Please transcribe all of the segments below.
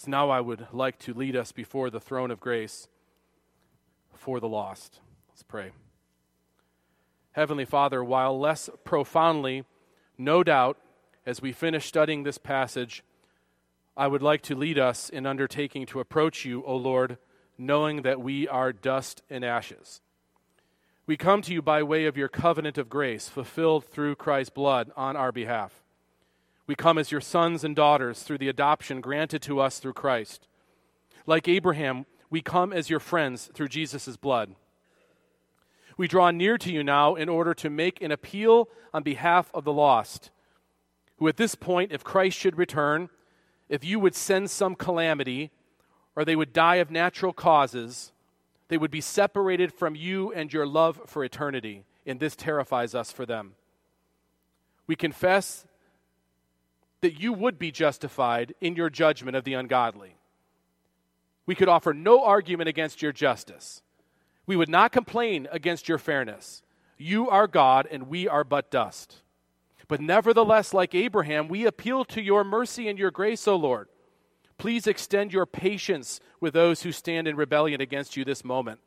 So now I would like to lead us before the throne of grace for the lost. Let's pray. Heavenly Father, while less profoundly, no doubt, as we finish studying this passage, I would like to lead us in undertaking to approach you, O Lord, knowing that we are dust and ashes. We come to you by way of your covenant of grace, fulfilled through Christ's blood on our behalf. We come as your sons and daughters through the adoption granted to us through Christ. Like Abraham, we come as your friends through Jesus' blood. We draw near to you now in order to make an appeal on behalf of the lost, who at this point, if Christ should return, if you would send some calamity, or they would die of natural causes, they would be separated from you and your love for eternity, and this terrifies us for them. We confess that you would be justified in your judgment of the ungodly. We could offer no argument against your justice. We would not complain against your fairness. You are God, and we are but dust. But nevertheless, like Abraham, we appeal to your mercy and your grace, O Lord. Please extend your patience with those who stand in rebellion against you this moment.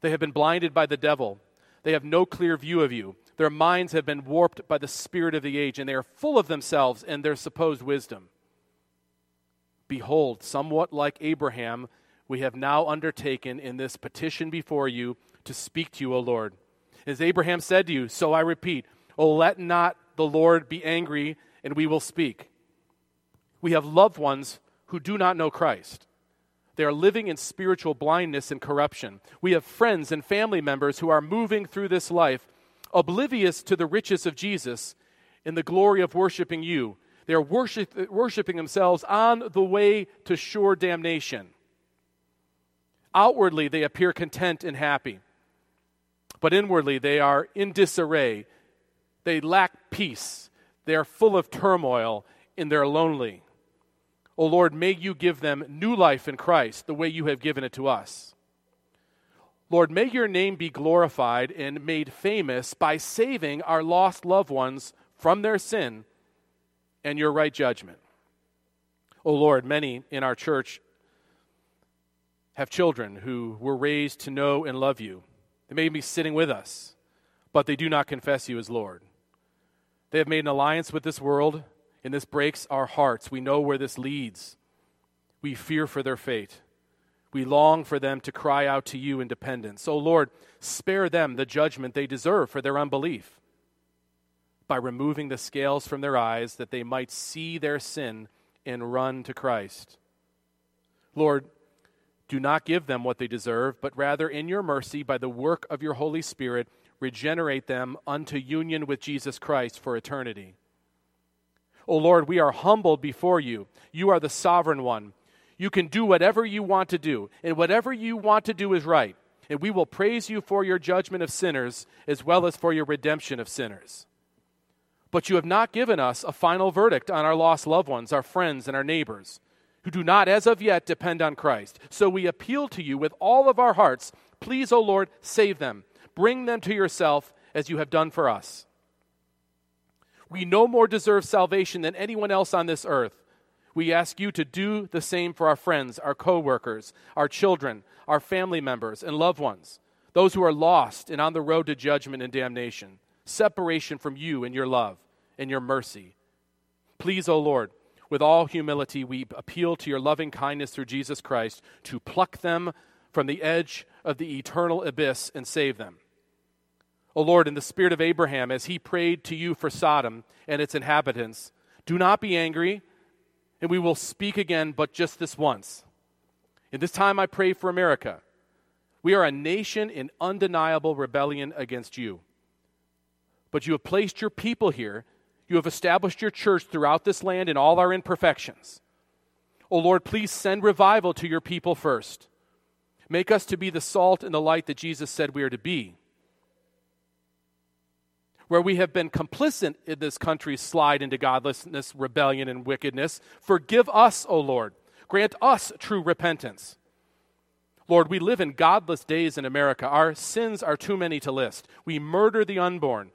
They have been blinded by the devil. They have no clear view of you. Their minds have been warped by the spirit of the age, and they are full of themselves and their supposed wisdom. Behold, somewhat like Abraham, we have now undertaken in this petition before you to speak to you, O Lord. As Abraham said to you, so I repeat, O let not the Lord be angry, and we will speak. We have loved ones who do not know Christ. They are living in spiritual blindness and corruption. We have friends and family members who are moving through this life oblivious to the riches of Jesus in the glory of worshiping you. They are worship, worshiping themselves on the way to sure damnation. Outwardly, they appear content and happy, but inwardly, they are in disarray. They lack peace. They are full of turmoil and they're lonely. O oh Lord, may you give them new life in Christ the way you have given it to us. Lord, may your name be glorified and made famous by saving our lost loved ones from their sin and your right judgment. O oh Lord, many in our church have children who were raised to know and love you. They may be sitting with us, but they do not confess you as Lord. They have made an alliance with this world, and this breaks our hearts. We know where this leads. We fear for their fate. We long for them to cry out to you in dependence. So, Lord, spare them the judgment they deserve for their unbelief by removing the scales from their eyes that they might see their sin and run to Christ. Lord, do not give them what they deserve, but rather, in your mercy, by the work of your Holy Spirit, regenerate them unto union with Jesus Christ for eternity. O Lord, we are humbled before you. You are the sovereign one. You can do whatever you want to do, and whatever you want to do is right. And we will praise you for your judgment of sinners as well as for your redemption of sinners. But you have not given us a final verdict on our lost loved ones, our friends, and our neighbors who do not, as of yet, depend on Christ. So we appeal to you with all of our hearts. Please, O Lord, save them. Bring them to yourself as you have done for us. We no more deserve salvation than anyone else on this earth. We ask you to do the same for our friends, our coworkers, our children, our family members, and loved ones, those who are lost and on the road to judgment and damnation, separation from you and your love and your mercy. Please, O Lord, with all humility, we appeal to your loving kindness through Jesus Christ to pluck them from the edge of the eternal abyss and save them. O Lord, in the spirit of Abraham, as he prayed to you for Sodom and its inhabitants, do not be angry and we will speak again, but just this once. In this time, I pray for America. We are a nation in undeniable rebellion against you. But you have placed your people here. You have established your church throughout this land in all our imperfections. O oh Lord, please send revival to your people first. Make us to be the salt and the light that Jesus said we are to be where we have been complicit in this country's slide into godlessness, rebellion, and wickedness. Forgive us, O Lord. Grant us true repentance. Lord, we live in godless days in America. Our sins are too many to list. We murder the unborn,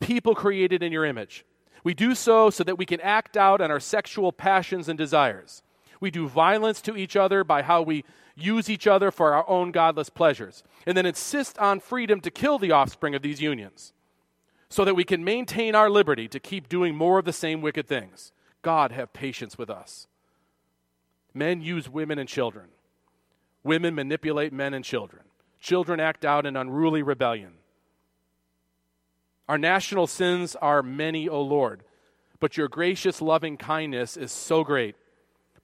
people created in your image. We do so so that we can act out on our sexual passions and desires. We do violence to each other by how we use each other for our own godless pleasures, and then insist on freedom to kill the offspring of these unions so that we can maintain our liberty to keep doing more of the same wicked things. God, have patience with us. Men use women and children. Women manipulate men and children. Children act out in unruly rebellion. Our national sins are many, O Lord, but your gracious loving kindness is so great.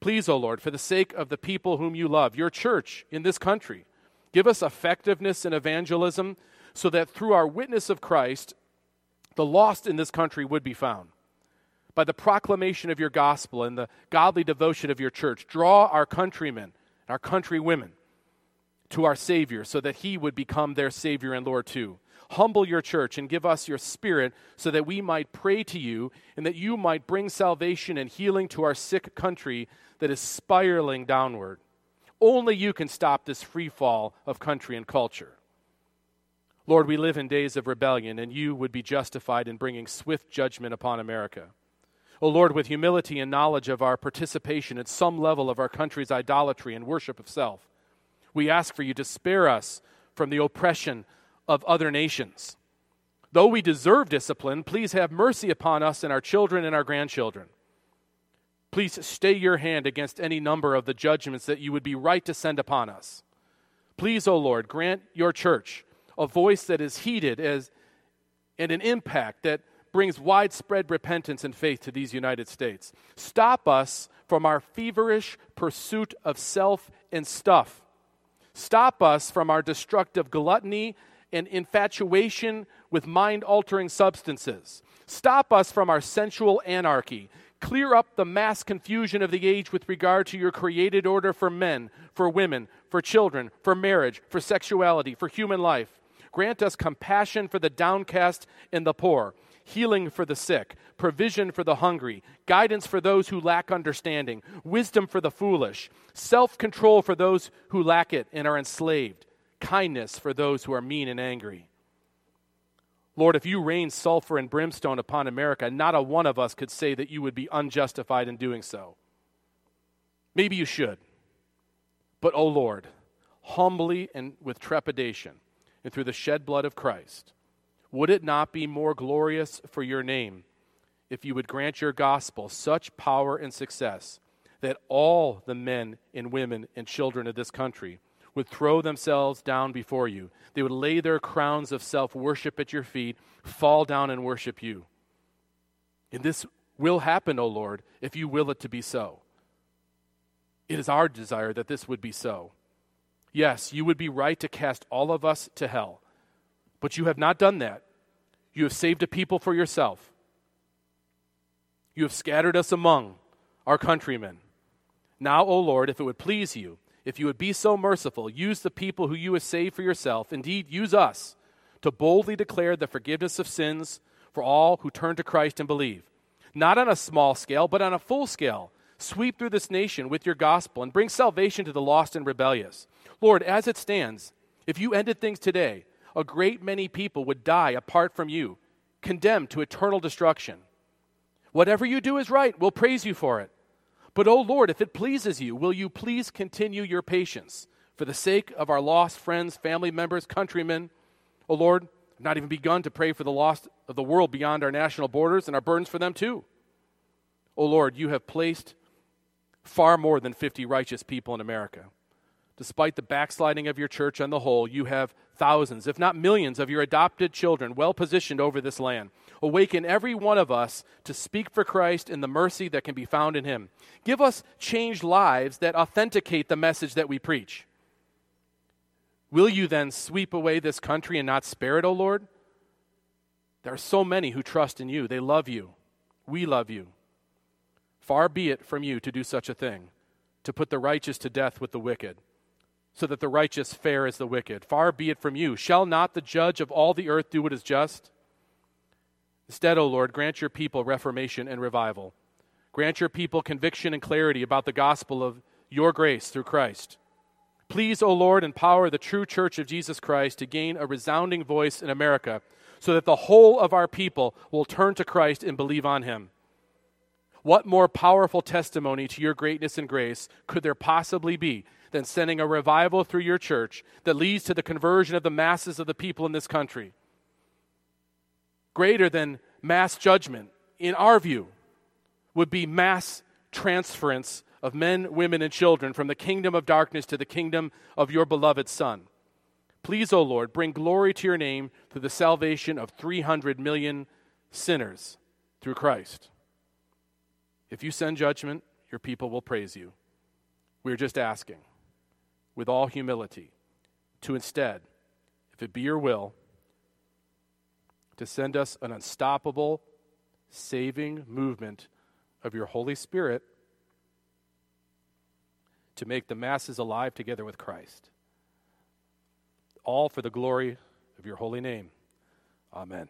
Please, O Lord, for the sake of the people whom you love, your church in this country, give us effectiveness in evangelism so that through our witness of Christ, the lost in this country would be found by the proclamation of your gospel and the godly devotion of your church. Draw our countrymen, our countrywomen, to our Savior so that He would become their Savior and Lord too. Humble your church and give us your Spirit so that we might pray to you and that you might bring salvation and healing to our sick country that is spiraling downward. Only you can stop this free fall of country and culture. Lord, we live in days of rebellion, and you would be justified in bringing swift judgment upon America. O Lord, with humility and knowledge of our participation at some level of our country's idolatry and worship of self, we ask for you to spare us from the oppression of other nations. Though we deserve discipline, please have mercy upon us and our children and our grandchildren. Please stay your hand against any number of the judgments that you would be right to send upon us. Please, O Lord, grant your church a voice that is heeded as, and an impact that brings widespread repentance and faith to these United States. Stop us from our feverish pursuit of self and stuff. Stop us from our destructive gluttony and infatuation with mind altering substances. Stop us from our sensual anarchy. Clear up the mass confusion of the age with regard to your created order for men, for women, for children, for marriage, for sexuality, for human life. Grant us compassion for the downcast and the poor healing for the sick, provision for the hungry, guidance for those who lack understanding, wisdom for the foolish, self control for those who lack it and are enslaved, kindness for those who are mean and angry. Lord, if you rain sulfur and brimstone upon America, not a one of us could say that you would be unjustified in doing so. Maybe you should. But, O oh Lord, humbly and with trepidation, and through the shed blood of Christ, would it not be more glorious for your name if you would grant your gospel such power and success that all the men and women and children of this country would throw themselves down before you? They would lay their crowns of self worship at your feet, fall down and worship you. And this will happen, O Lord, if you will it to be so. It is our desire that this would be so. Yes, you would be right to cast all of us to hell, but you have not done that. You have saved a people for yourself. You have scattered us among our countrymen. Now, O Lord, if it would please you, if you would be so merciful, use the people who you have saved for yourself. Indeed, use us to boldly declare the forgiveness of sins for all who turn to Christ and believe. Not on a small scale, but on a full scale. Sweep through this nation with your gospel and bring salvation to the lost and rebellious. Lord, as it stands, if you ended things today, a great many people would die apart from you, condemned to eternal destruction. Whatever you do is right. We'll praise you for it. But, O oh Lord, if it pleases you, will you please continue your patience for the sake of our lost friends, family members, countrymen? O oh Lord, I've not even begun to pray for the lost of the world beyond our national borders and our burdens for them too. O oh Lord, you have placed far more than 50 righteous people in America. Despite the backsliding of your church on the whole, you have thousands, if not millions, of your adopted children well positioned over this land. Awaken every one of us to speak for Christ in the mercy that can be found in Him. Give us changed lives that authenticate the message that we preach. Will you then sweep away this country and not spare it, O Lord? There are so many who trust in you. They love you. We love you. Far be it from you to do such a thing, to put the righteous to death with the wicked so that the righteous fare as the wicked. Far be it from you. Shall not the judge of all the earth do what is just? Instead, O Lord, grant your people reformation and revival. Grant your people conviction and clarity about the gospel of your grace through Christ. Please, O Lord, empower the true church of Jesus Christ to gain a resounding voice in America so that the whole of our people will turn to Christ and believe on him. What more powerful testimony to your greatness and grace could there possibly be than sending a revival through your church that leads to the conversion of the masses of the people in this country? Greater than mass judgment, in our view, would be mass transference of men, women, and children from the kingdom of darkness to the kingdom of your beloved Son. Please, O Lord, bring glory to your name through the salvation of 300 million sinners through Christ. If you send judgment, your people will praise you. We're just asking, with all humility, to instead, if it be your will, to send us an unstoppable, saving movement of your Holy Spirit to make the masses alive together with Christ. All for the glory of your holy name. Amen.